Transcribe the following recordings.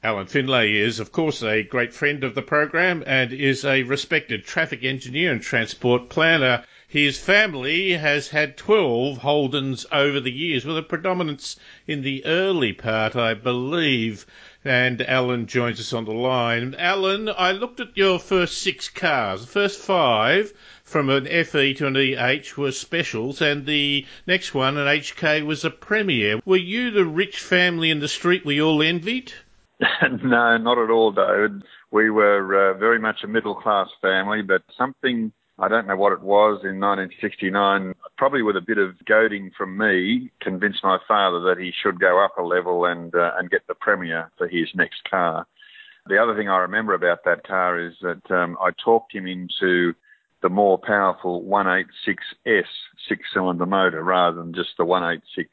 Alan Finlay is, of course, a great friend of the program and is a respected traffic engineer and transport planner. His family has had 12 Holdens over the years, with a predominance in the early part, I believe. And Alan joins us on the line. Alan, I looked at your first six cars. The first five from an FE to an EH were specials, and the next one, an HK, was a Premier. Were you the rich family in the street we all envied? no, not at all, David. We were uh, very much a middle class family, but something I don't know what it was in 1969, probably with a bit of goading from me, convinced my father that he should go up a level and uh, and get the Premier for his next car. The other thing I remember about that car is that um, I talked him into the more powerful 186S six cylinder motor rather than just the 186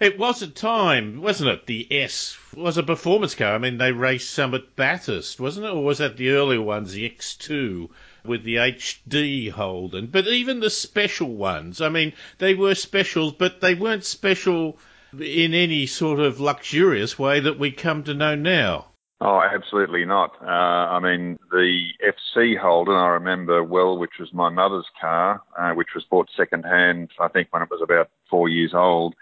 it was a time, wasn't it? The S was a performance car. I mean, they raced some at Bathurst, wasn't it? Or was that the earlier ones, the X2 with the HD Holden? But even the special ones, I mean, they were specials, but they weren't special in any sort of luxurious way that we come to know now. Oh, absolutely not. Uh, I mean, the FC Holden, I remember well, which was my mother's car, uh, which was bought second hand, I think, when it was about four years old.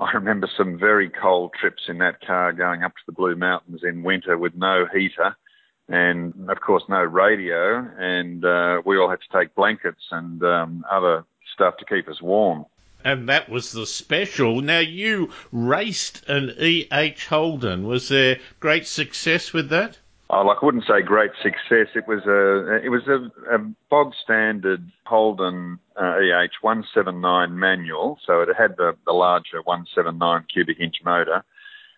I remember some very cold trips in that car going up to the Blue Mountains in winter with no heater and, of course, no radio. And uh, we all had to take blankets and um, other stuff to keep us warm. And that was the special. Now, you raced an EH Holden. Was there great success with that? Oh, like I wouldn't say great success. It was a it was a, a bog standard Holden uh, EH 179 manual, so it had the, the larger 179 cubic inch motor,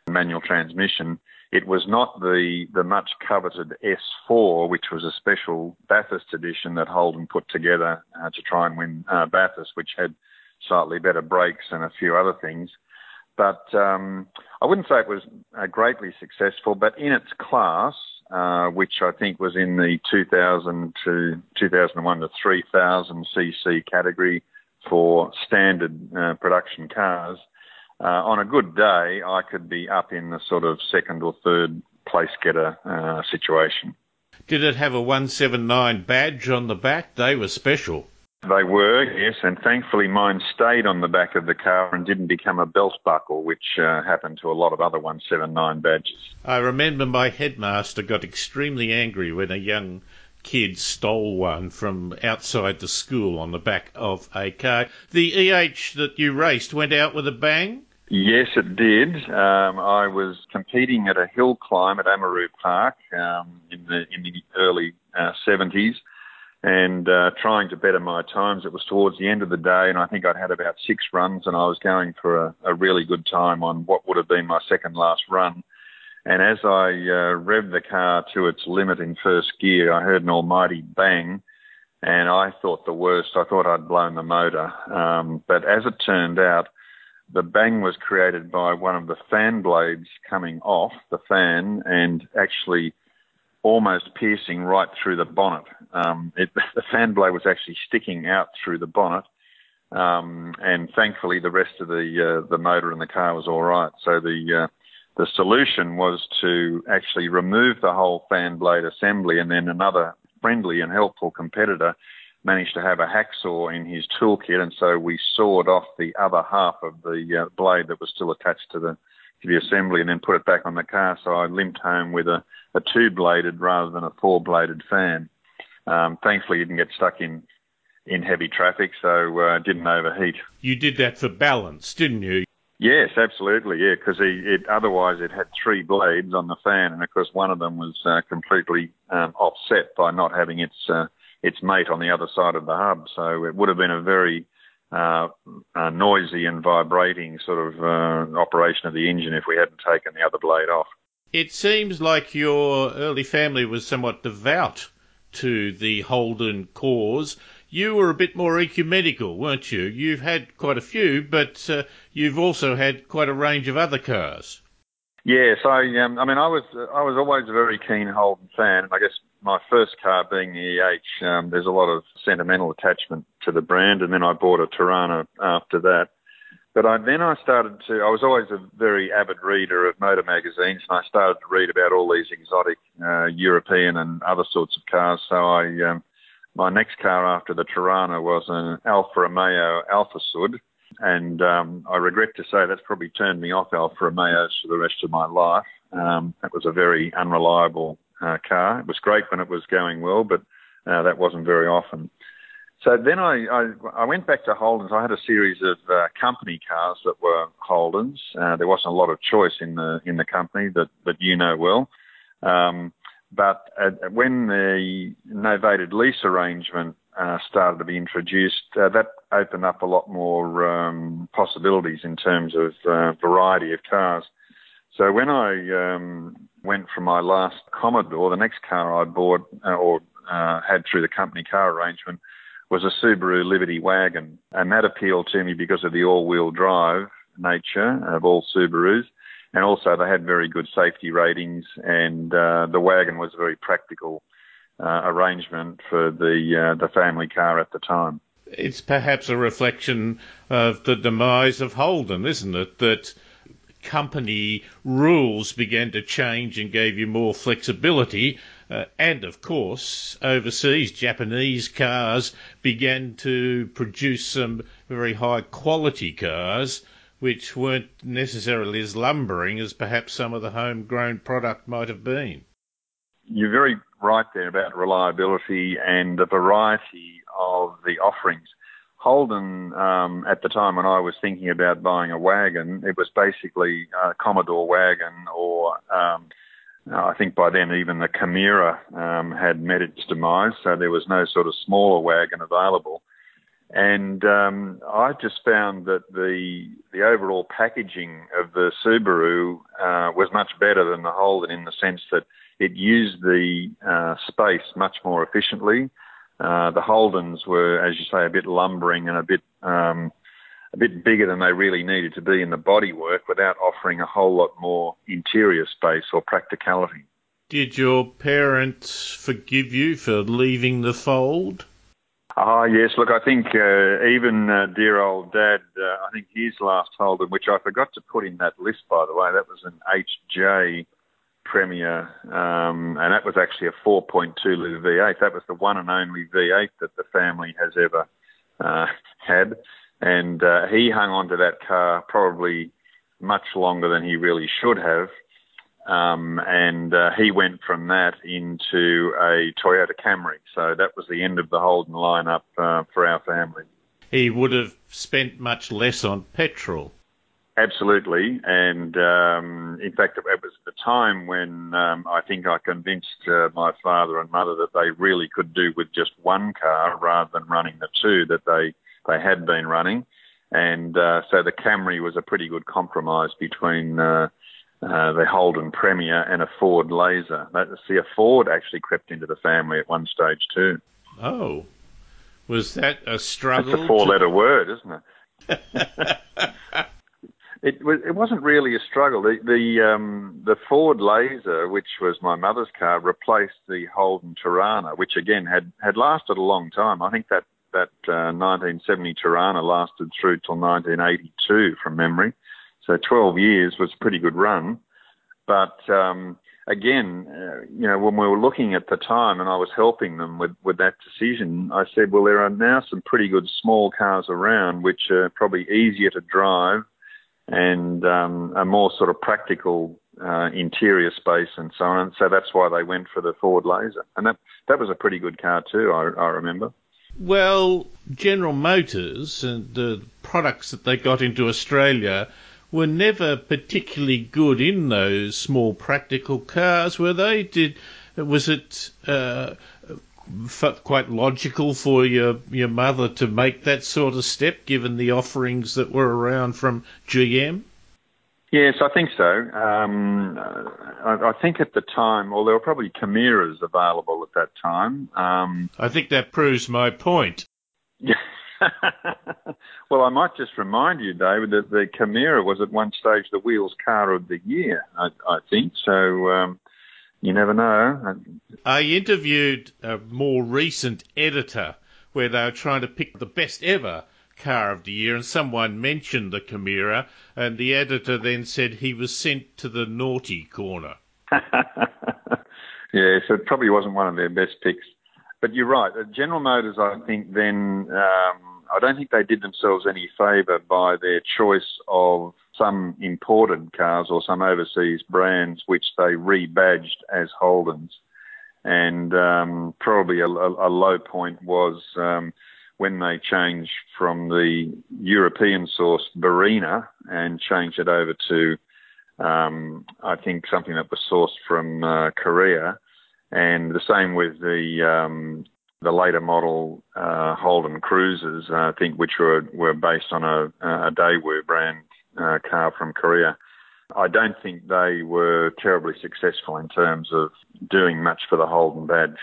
manual transmission. It was not the the much coveted S4, which was a special Bathurst edition that Holden put together uh, to try and win uh, Bathurst, which had slightly better brakes and a few other things. But um, I wouldn't say it was uh, greatly successful, but in its class, uh, which I think was in the 2000 to 2001 to 3000 cc category for standard uh, production cars. Uh, on a good day, I could be up in the sort of second or third place getter uh, situation. Did it have a 179 badge on the back? They were special. They were, yes, and thankfully mine stayed on the back of the car and didn't become a belt buckle, which uh, happened to a lot of other 179 badges. I remember my headmaster got extremely angry when a young kid stole one from outside the school on the back of a car. The EH that you raced went out with a bang? Yes, it did. Um, I was competing at a hill climb at Amaroo Park um, in the in the early uh, 70s and uh, trying to better my times. It was towards the end of the day, and I think I'd had about six runs, and I was going for a, a really good time on what would have been my second last run. And as I uh, revved the car to its limit in first gear, I heard an almighty bang, and I thought the worst. I thought I'd blown the motor, um, but as it turned out, the bang was created by one of the fan blades coming off the fan and actually almost piercing right through the bonnet. Um, it, the fan blade was actually sticking out through the bonnet, um, and thankfully the rest of the uh, the motor in the car was all right. So the uh, the solution was to actually remove the whole fan blade assembly, and then another friendly and helpful competitor managed to have a hacksaw in his toolkit, and so we sawed off the other half of the uh, blade that was still attached to the to the assembly, and then put it back on the car. So I limped home with a a two bladed rather than a four bladed fan. Um, thankfully, you didn't get stuck in in heavy traffic, so uh, didn't overheat. You did that for balance, didn't you? Yes, absolutely. Yeah, because it, otherwise it had three blades on the fan, and of course one of them was uh, completely um, offset by not having its uh, its mate on the other side of the hub. So it would have been a very uh, uh, noisy and vibrating sort of uh, operation of the engine if we hadn't taken the other blade off. It seems like your early family was somewhat devout to the Holden cause. You were a bit more ecumenical, weren't you? You've had quite a few, but uh, you've also had quite a range of other cars. Yes, I um, I mean I was I was always a very keen Holden fan, and I guess my first car being the EH, um, there's a lot of sentimental attachment to the brand, and then I bought a Torana after that. But I, then I started to, I was always a very avid reader of motor magazines and I started to read about all these exotic uh, European and other sorts of cars. So I, um, my next car after the Torana was an Alfa Romeo Alfa Sud. And um, I regret to say that's probably turned me off Alfa Romeos for the rest of my life. Um, that was a very unreliable uh, car. It was great when it was going well, but uh, that wasn't very often. So then I, I, I, went back to Holden's. I had a series of uh, company cars that were Holden's. Uh, there wasn't a lot of choice in the in the company that, that you know well. Um, but uh, when the novated lease arrangement uh, started to be introduced, uh, that opened up a lot more um, possibilities in terms of uh, variety of cars. So when I um, went from my last Commodore, the next car I bought or had through the company car arrangement was a Subaru Liberty wagon, and that appealed to me because of the all-wheel drive nature of all Subarus, and also they had very good safety ratings, and uh, the wagon was a very practical uh, arrangement for the uh, the family car at the time. It's perhaps a reflection of the demise of Holden, isn't it? That company rules began to change and gave you more flexibility uh, and of course, overseas, Japanese cars began to produce some very high quality cars, which weren't necessarily as lumbering as perhaps some of the homegrown product might have been. You're very right there about reliability and the variety of the offerings. Holden, um, at the time when I was thinking about buying a wagon, it was basically a Commodore wagon or um, I think by then even the Camira um, had met its demise, so there was no sort of smaller wagon available. And um, I just found that the the overall packaging of the Subaru uh, was much better than the Holden in the sense that it used the uh, space much more efficiently. Uh, the Holdens were, as you say, a bit lumbering and a bit um, a bit bigger than they really needed to be in the bodywork without offering a whole lot more interior space or practicality. Did your parents forgive you for leaving the fold? Ah, yes. Look, I think uh, even uh, dear old dad, uh, I think his last Holden, which I forgot to put in that list, by the way, that was an HJ Premier, um, and that was actually a 4.2 litre V8. That was the one and only V8 that the family has ever uh, had and uh, he hung on to that car probably much longer than he really should have. Um, and uh, he went from that into a Toyota Camry. So that was the end of the Holden lineup uh, for our family. He would have spent much less on petrol. Absolutely, and um, in fact, it was the time when um, I think I convinced uh, my father and mother that they really could do with just one car rather than running the two that they they had been running. And uh, so the Camry was a pretty good compromise between uh, uh, the Holden Premier and a Ford Laser. See, a Ford actually crept into the family at one stage too. Oh, was that a struggle? That's a four-letter to... word, isn't it? it. It wasn't really a struggle. The the, um, the Ford Laser, which was my mother's car, replaced the Holden Torana, which again had had lasted a long time. I think that that uh, 1970 Torana lasted through till 1982 from memory. So 12 years was a pretty good run. But um, again, uh, you know, when we were looking at the time and I was helping them with, with that decision, I said, well, there are now some pretty good small cars around which are probably easier to drive and um, a more sort of practical uh, interior space and so on. So that's why they went for the Ford Laser. And that, that was a pretty good car too, I, I remember. Well, General Motors and the products that they got into Australia were never particularly good in those small practical cars, were they? Did was it uh, quite logical for your your mother to make that sort of step, given the offerings that were around from GM? Yes, I think so. Um, I, I, think at the time, well, there were probably Camiras available at that time. Um, I think that proves my point. well, I might just remind you, David, that the Camira was at one stage the Wheels Car of the Year, I, I think. So um, you never know. I interviewed a more recent editor where they were trying to pick the best ever car of the year, and someone mentioned the Camira, and the editor then said he was sent to the naughty corner. yeah, so it probably wasn't one of their best picks. But you're right. General Motors, I think, then um, I don't think they did themselves any favour by their choice of some imported cars or some overseas brands which they rebadged as Holdens. And um, probably a, a, low point was um, when they changed from the European sourced Barina and changed it over to, um, I think, something that was sourced from uh, Korea. And the same with the um, the later model uh, Holden Cruzes, uh, I think, which were, were based on a, a Daewoo brand uh, car from Korea. I don't think they were terribly successful in terms of doing much for the Holden badge.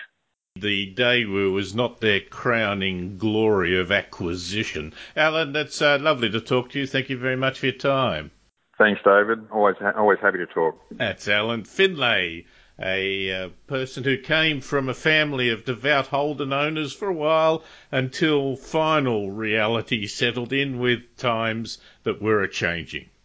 The Daewoo was not their crowning glory of acquisition. Alan, that's uh, lovely to talk to you. Thank you very much for your time. Thanks, David. Always, ha- always happy to talk. That's Alan Finlay, a uh, person who came from a family of devout Holden owners for a while until final reality settled in with times that were a changing.